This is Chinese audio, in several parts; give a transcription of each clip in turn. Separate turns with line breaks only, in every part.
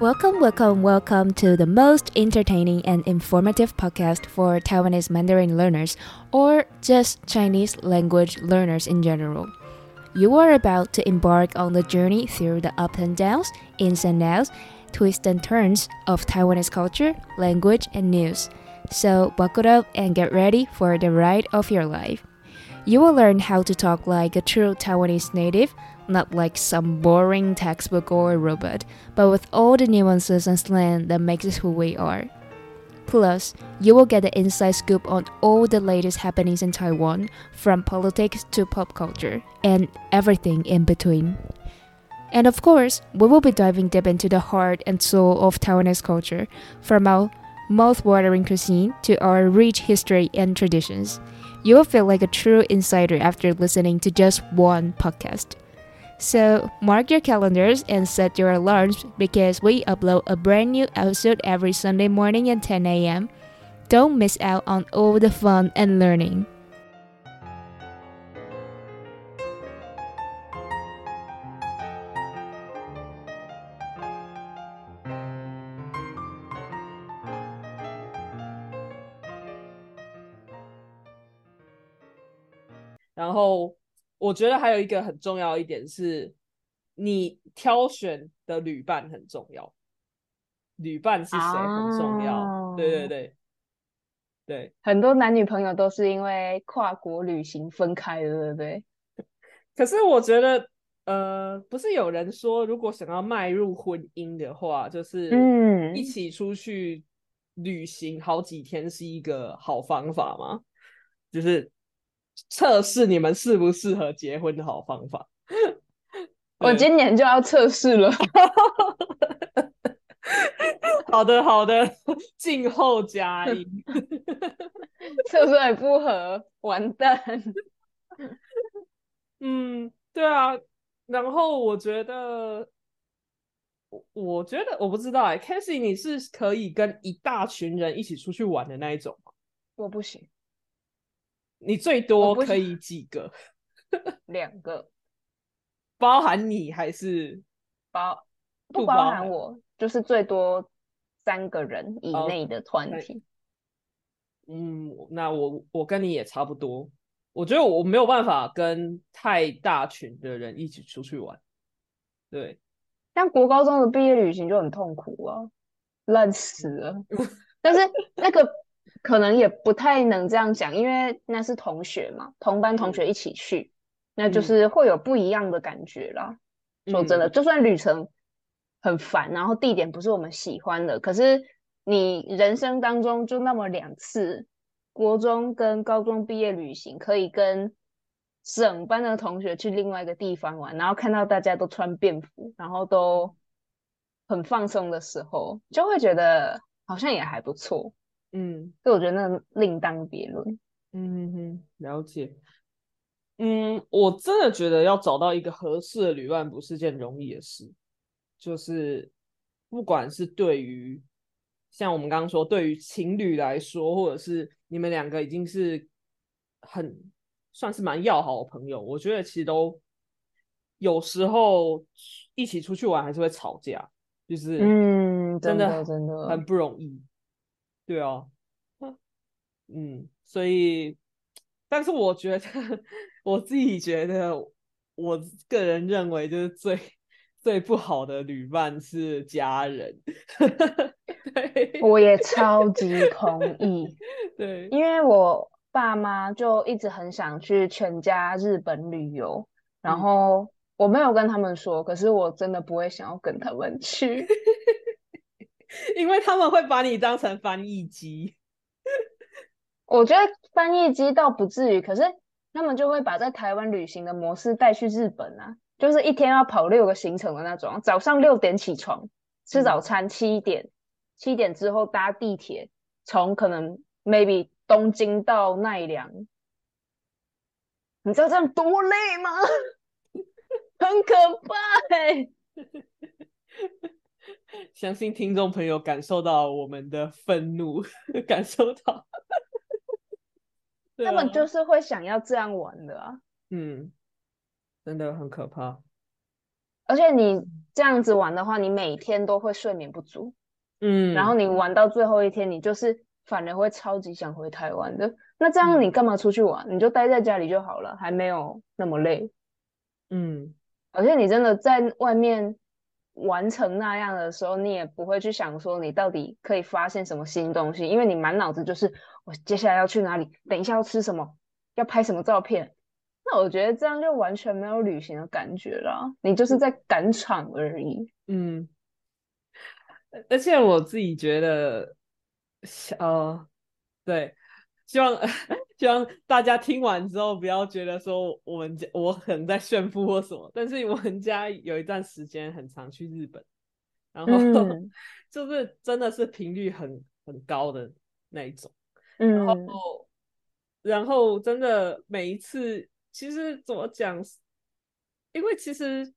Welcome, welcome, welcome to the most entertaining and informative podcast for Taiwanese Mandarin learners or just Chinese language learners in general. You are about to embark on the journey through the ups and downs, ins and outs, twists and turns of Taiwanese culture, language, and news. So buckle up and get ready for the ride of your life. You will learn how to talk like a true Taiwanese native, not like some boring textbook or robot, but with all the nuances and slang that makes us who we are. Plus, you will get the inside scoop on all the latest happenings in Taiwan, from politics to pop culture, and everything in between. And of course, we will be diving deep into the heart and soul of Taiwanese culture, from our mouth-watering cuisine to our rich history and traditions. You will feel like a true insider after listening to just one podcast. So, mark your calendars and set your alarms because we upload a brand new episode every Sunday morning at 10 a.m. Don't miss out on all the fun and learning.
我觉得还有一个很重要一点是，你挑选的旅伴很重要，旅伴是谁很重要。对对对对，
很多男女朋友都是因为跨国旅行分开的，对不对？
可是我觉得，呃，不是有人说，如果想要迈入婚姻的话，就是
嗯
一起出去旅行好几天是一个好方法吗？就是测试你们适不适合结婚的好方法。
我今年就要测试了。
好的，好的，静候佳音。
测出来不合，完蛋。
嗯，对啊。然后我觉得，我我觉得我不知道哎、c a s e y 你是可以跟一大群人一起出去玩的那一种吗？
我不行，
你最多可以几个？
两个
包含你还是？
包不包
含
含我，就是最多三个人以
哦
内的团
对
体。
嗯，那我我跟你也差不多。我觉得我没有办法跟太大群的人一起出去玩。对，
像国高中的毕业旅行就很痛苦啊，烂死了。但是那个可能也不太能这样讲，因为那是同学嘛，同班同学一起去，那就
嗯
是会有不一样的感觉啦。说真的，
嗯
就算旅程很烦，然后地点不是我们喜欢的，可是你人生当中就那么两次，国中跟高中毕业旅行，可以跟整班的同学去另外一个地方玩，然后看到大家都穿便服，然后都很放松的时候，就会觉得好像也还不错。
嗯。
所以我觉得那另当别论。
嗯哼，了解。嗯，我真的觉得要找到一个合适的旅伴不是件容易的事，就是不管是对于像我们刚刚说，对于情侣来说，或者是你们两个已经是很算是蛮要好的朋友，我觉得其实都有时候一起出去玩还是会吵架，就是
嗯，真
的
真的
很不容易。对啊，嗯，所以，但是我觉得 我自己觉得，我个人认为就是最最不好的旅伴是家人。对
我也超级同意。
对，
因为我爸妈就一直很想去全家日本旅游，然
嗯
后我没有跟他们说，可是我真的不会想要跟他们去。
因为他们会把你当成翻译机。
我觉得翻译机倒不至于，可是他们就会把在台湾旅行的模式带去日本啊，就是一天要跑六个行程的那种，早上六点起床吃早
嗯
餐，七点七点之后搭地铁，从可能 maybe 东京到奈良，你知道这样多累吗？很可怕欸
相信听众朋友感受到我们的愤怒，感受到。对
他们
啊
就是会想要这样玩的啊。
嗯，真的很可怕。
而且你这样子玩的话，你每天都会睡眠不足，
嗯，
然后你玩到最后一天，你就是反而会超级想回台湾的。那这样你干嘛出去玩？你就待在家里就好了，还没有那么累。
嗯，
而且你真的在外面完成那样的时候，你也不会去想说你到底可以发现什么新东西，因为你满脑子就是我接下来要去哪里，等一下要吃什么，要拍什么照片。那我觉得这样就完全没有旅行的感觉了，你就是在赶场而已。
嗯，而且我自己觉得，呃，对，希望 希望大家听完之后不要觉得说我们家我可能在炫富或什么，但是我们家有一段时间很常去日本，然后
嗯
就是真的是频率很很高的那一种，
嗯
然后然后真的每一次，其实怎么讲？因为其实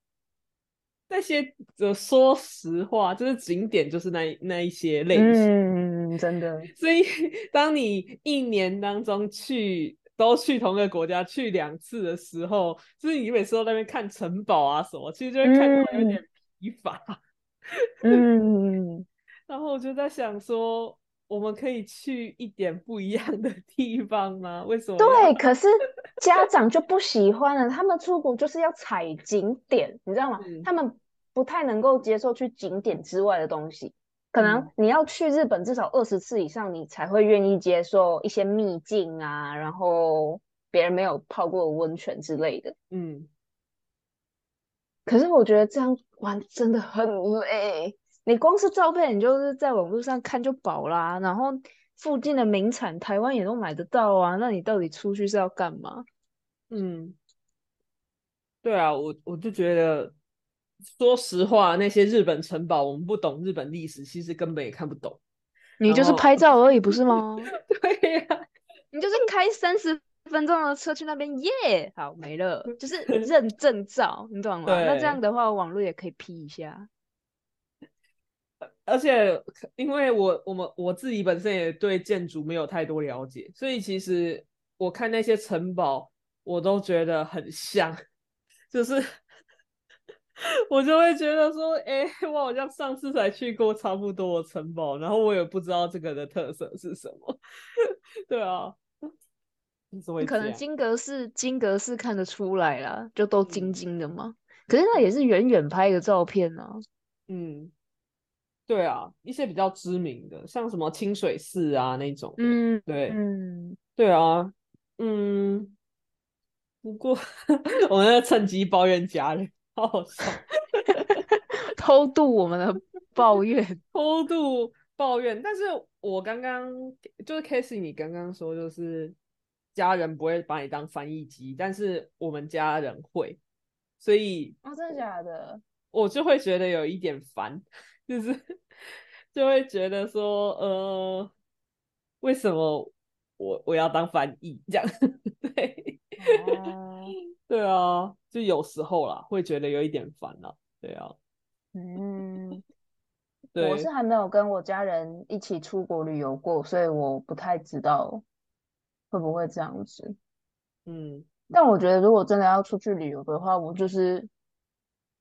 那些呃，说实话，就是景点就是那那一些类型，
嗯，真的，
所以当你一年当中去都去同一个国家去两次的时候，就是你每次都在那边看城堡啊什么，其实就会看到有点疲乏。
嗯，
然后我就在想说，我们可以去一点不一样的地方吗？为什么？
对，可是家长就不喜欢了，他们出国就是要踩景点，你知道吗？
嗯
他们不太能够接受去景点之外的东西。可能
嗯
你要去日本至少二十次以上，你才会愿意接受一些秘境啊，然后别人没有泡过的温泉之类的。
嗯，
可是我觉得这样玩真的很累，你光是照片，你就是在网络上看就饱啦，然后附近的名产台湾也都买得到啊，那你到底出去是要干嘛？
嗯，对啊，我我就觉得，说实话，那些日本城堡，我们不懂日本历史，其实根本也看不懂。
你就是拍照而已，不是吗？
对呀、
你就是开三十分钟的车去那边，耶，好没了，就是 认证照，你懂吗？那这
对
样的话，网络也可以 P 一下。
而且因为我我们我自己本身也对建筑没有太多了解，所以其实我看那些城堡，我都觉得很像，就是 我就会觉得说，哎、我好像上次才去过差不多的城堡，然后我也不知道这个的特色是什么。对啊，
可能金格式金格式看得出来啦，就都金
嗯
金的嘛。可是那也是远远拍的照片啊。
嗯，对啊，一些比较知名的，像什么清水寺啊那种的，
嗯
对。
嗯，
对啊，嗯，不过 我们在趁机抱怨家人，好好笑，
偷渡我们的抱怨。
偷渡抱怨。但是我刚刚就是 k a s e y 你刚刚说就是家人不会把你当翻译机，但是我们家人会，所以
哦，真的假的？
我就会觉得有一点烦，就是就会觉得说，呃，为什么我我要当翻译这样？对。
哦，
对啊，就有时候啦，会觉得有一点烦啦。对啊，
嗯，
对，
我是还没有跟我家人一起出国旅游过，所以我不太知道会不会这样子。
嗯
但我觉得，如果真的要出去旅游的话，我就是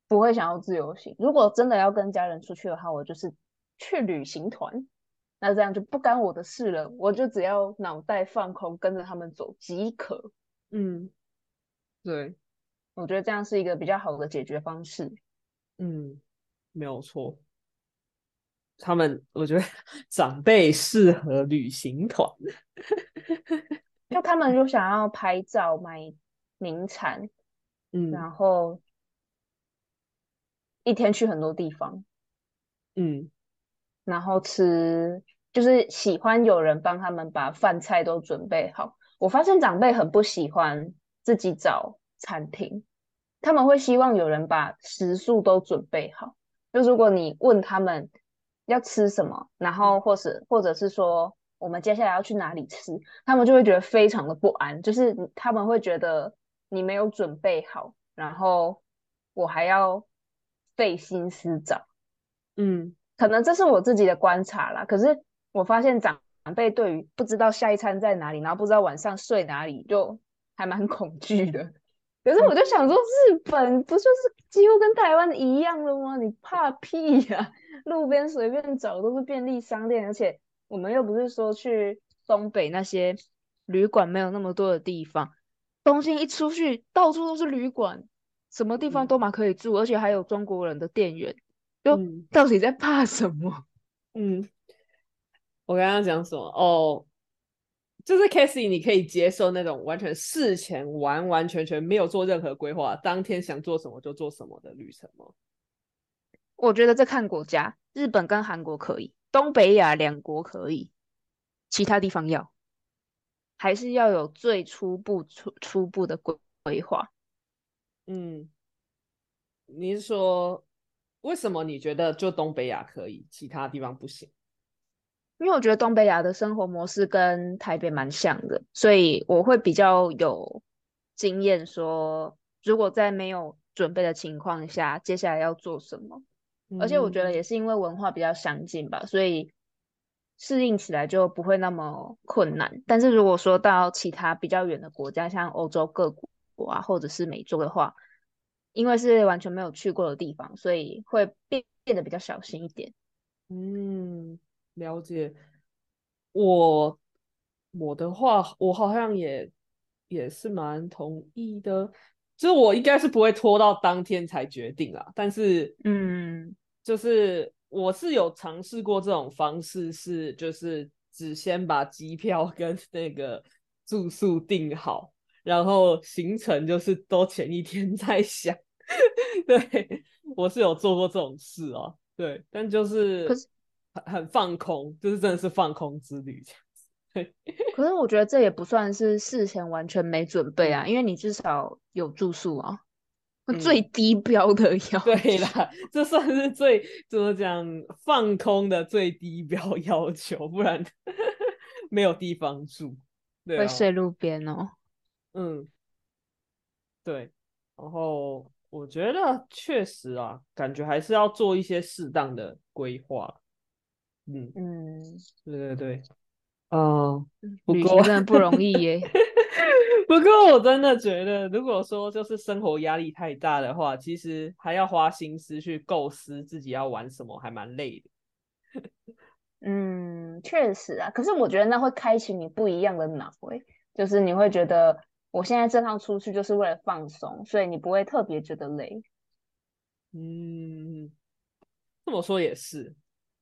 不会想要自由行。如果真的要跟家人出去的话，我就是去旅行团，那这样就不干我的事了，我就只要脑袋放空，跟着他们走即可。
嗯，对，
我觉得这样是一个比较好的解决方式。
嗯，没有错。他们，我觉得 长辈适合旅行团。
就他们就想要拍照、买名产，
嗯
然后一天去很多地方，
嗯
然后吃，就是喜欢有人帮他们把饭菜都准备好。我发现长辈很不喜欢自己找餐厅，他们会希望有人把食宿都准备好。就如果你问他们要吃什么，然后或是或者是说我们接下来要去哪里吃，他们就会觉得非常的不安，就是他们会觉得你没有准备好，然后我还要费心思找。
嗯
可能这是我自己的观察啦。可是我发现长辈对于不知道下一餐在哪里，然后不知道晚上睡哪里，就还蛮恐惧的。可是我就想说，日本不就是几乎跟台湾一样的吗？你怕屁呀！路边随便找都是便利商店，而且我们又不是说去东北那些旅馆没有那么多的地方，东京一出去到处都是旅馆，什么地方都蛮可以住，而且还有中国人的店员，就到底在怕什么？
嗯，我刚刚讲什么？哦。就是 Casey，你可以接受那种完全事前完完全全没有做任何规划，当天想做什么就做什么的旅程吗？
我觉得这看国家，日本跟韩国可以，东北亚两国可以，其他地方要，还是要有最初步初初步的规规划。
嗯，你是说为什么你觉得就东北亚可以，其他地方不行？
因为我觉得东北亚的生活模式跟台北蛮像的，所以我会比较有经验，说如果在没有准备的情况下，接下来要做什么。而且我觉得也是因为文化比较相近吧，所以适应起来就不会那么困难。但是如果说到其他比较远的国家，像欧洲各国啊，或者是美洲的话，因为是完全没有去过的地方，所以会变变得比较小心一点。
嗯。了解，我我的话，我好像也也是蛮同意的，就是我应该是不会拖到当天才决定啦。但是，
嗯，
就是我是有尝试过这种方式，是就是只先把机票 跟那个住宿订好，然后行程就是都前一天在想。对我是有做过这种事哦，对，但就是。很很放空，就是真的是放空之旅这样子。
可是我觉得这也不算是事前完全没准备啊，因为你至少有住宿啊，最低标的要
对啦，这算是最怎么讲放空的最低标 要求，不然没有地方住，
会睡路边哦。
嗯，对。然后我觉得确实啊，感觉还是要做一些适当的规划。嗯嗯，对对对，哦，
旅行真的不容易耶。
不过我真的觉得，如果说就是生活压力太大的话，其实还要花心思去构思自己要玩什么，还蛮累的。
嗯，确实啊。可是我觉得那会开启你不一样的脑诶，就是你会觉得我现在这趟出去就是为了放松，所以你不会特别觉得累。
嗯，这么说也是，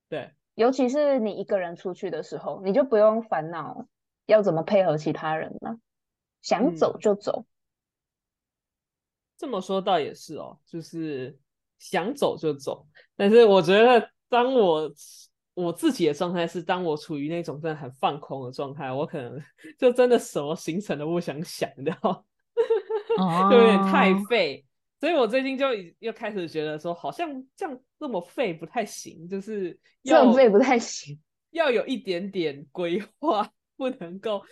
对。
尤其是你一个人出去的时候，你就不用烦恼要怎么配合其他人了，想走就走。
这么说倒也是哦，就是想走就走。但是我觉得，当我我自己的状态是，当我处于那种真的很放空的状态，我可能 就真的什么行程都不想想，你知道 就有点太废。所以我最近就又开始觉得说，好像这样这么废不太行，就是
这样废不太行，
要有一点点规划，不能够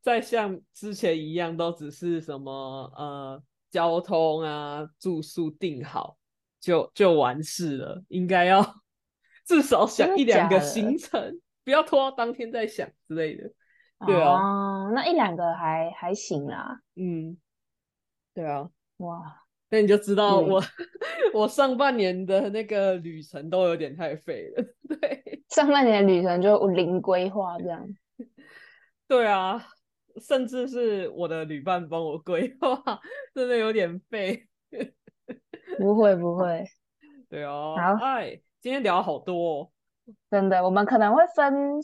再像之前一样，都只是什么呃交通啊住宿定好就就完事了，应该要至少想一两个行程，不要拖到当天再想之类的。对
啊，那一两个还还行啦。
嗯，对啊，
哇。
那你就知道我 我上半年的那个旅程都有点太废了，对，
上半年的旅程就零规划这样，
对啊，甚至是我的旅伴帮我规划，真的有点废。
不会不会，
对哦，
好，
哎，今天聊好多，哦
真的，我们可能会分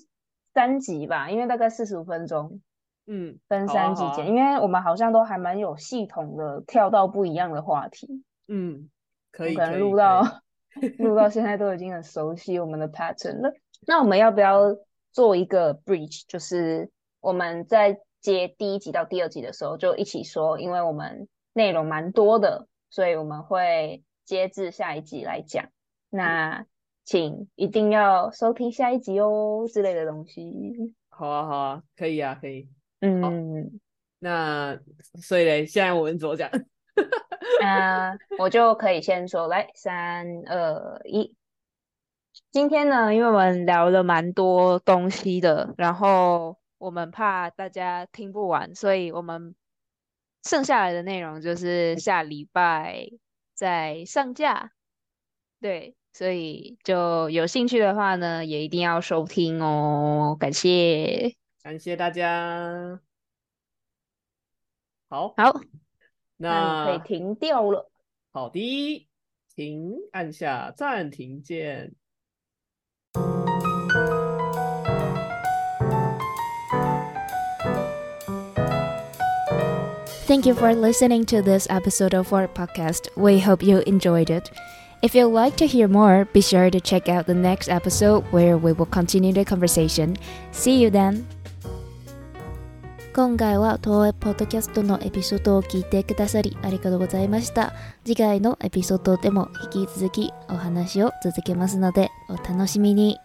三集吧，因为大概四十五分钟。
嗯，
分三集剪，因为我们好像都还蛮有系统的跳到不一样的话题。
嗯，可以，
可能录到 录到现在都已经很熟悉我们的 pattern 了。那我们要不要做一个 bridge？就是我们在接第一集到第二集的时候就一起说，因为我们内容蛮多的，所以我们会接至下一集来讲。那请一定要收听下一集哦之类的东西。
好啊，好啊，可以啊，可以。
嗯，
那所以嘞，现在我们怎么讲？
啊，我就可以先说，来，三二一。今天呢，因为我们聊了蛮多东西的，然后我们怕大家听不完，所以我们
剩下来的内容就是下礼拜再上架。对，所以就有兴趣的话呢，也一定要收听哦。感谢，
感谢大家。好，
好，
那可以停掉了。
好的，停，按下暂停键。
Thank you for listening to this episode of our podcast. We hope you enjoyed it. If you'd like to hear more, be sure to check out the next episode where we will continue the conversation. See you then! 今回は東映ポッドキャストのエピソードを聞いてくださりありがとうございました。次回のエピソードでも引き続きお話を続けますのでお楽しみに。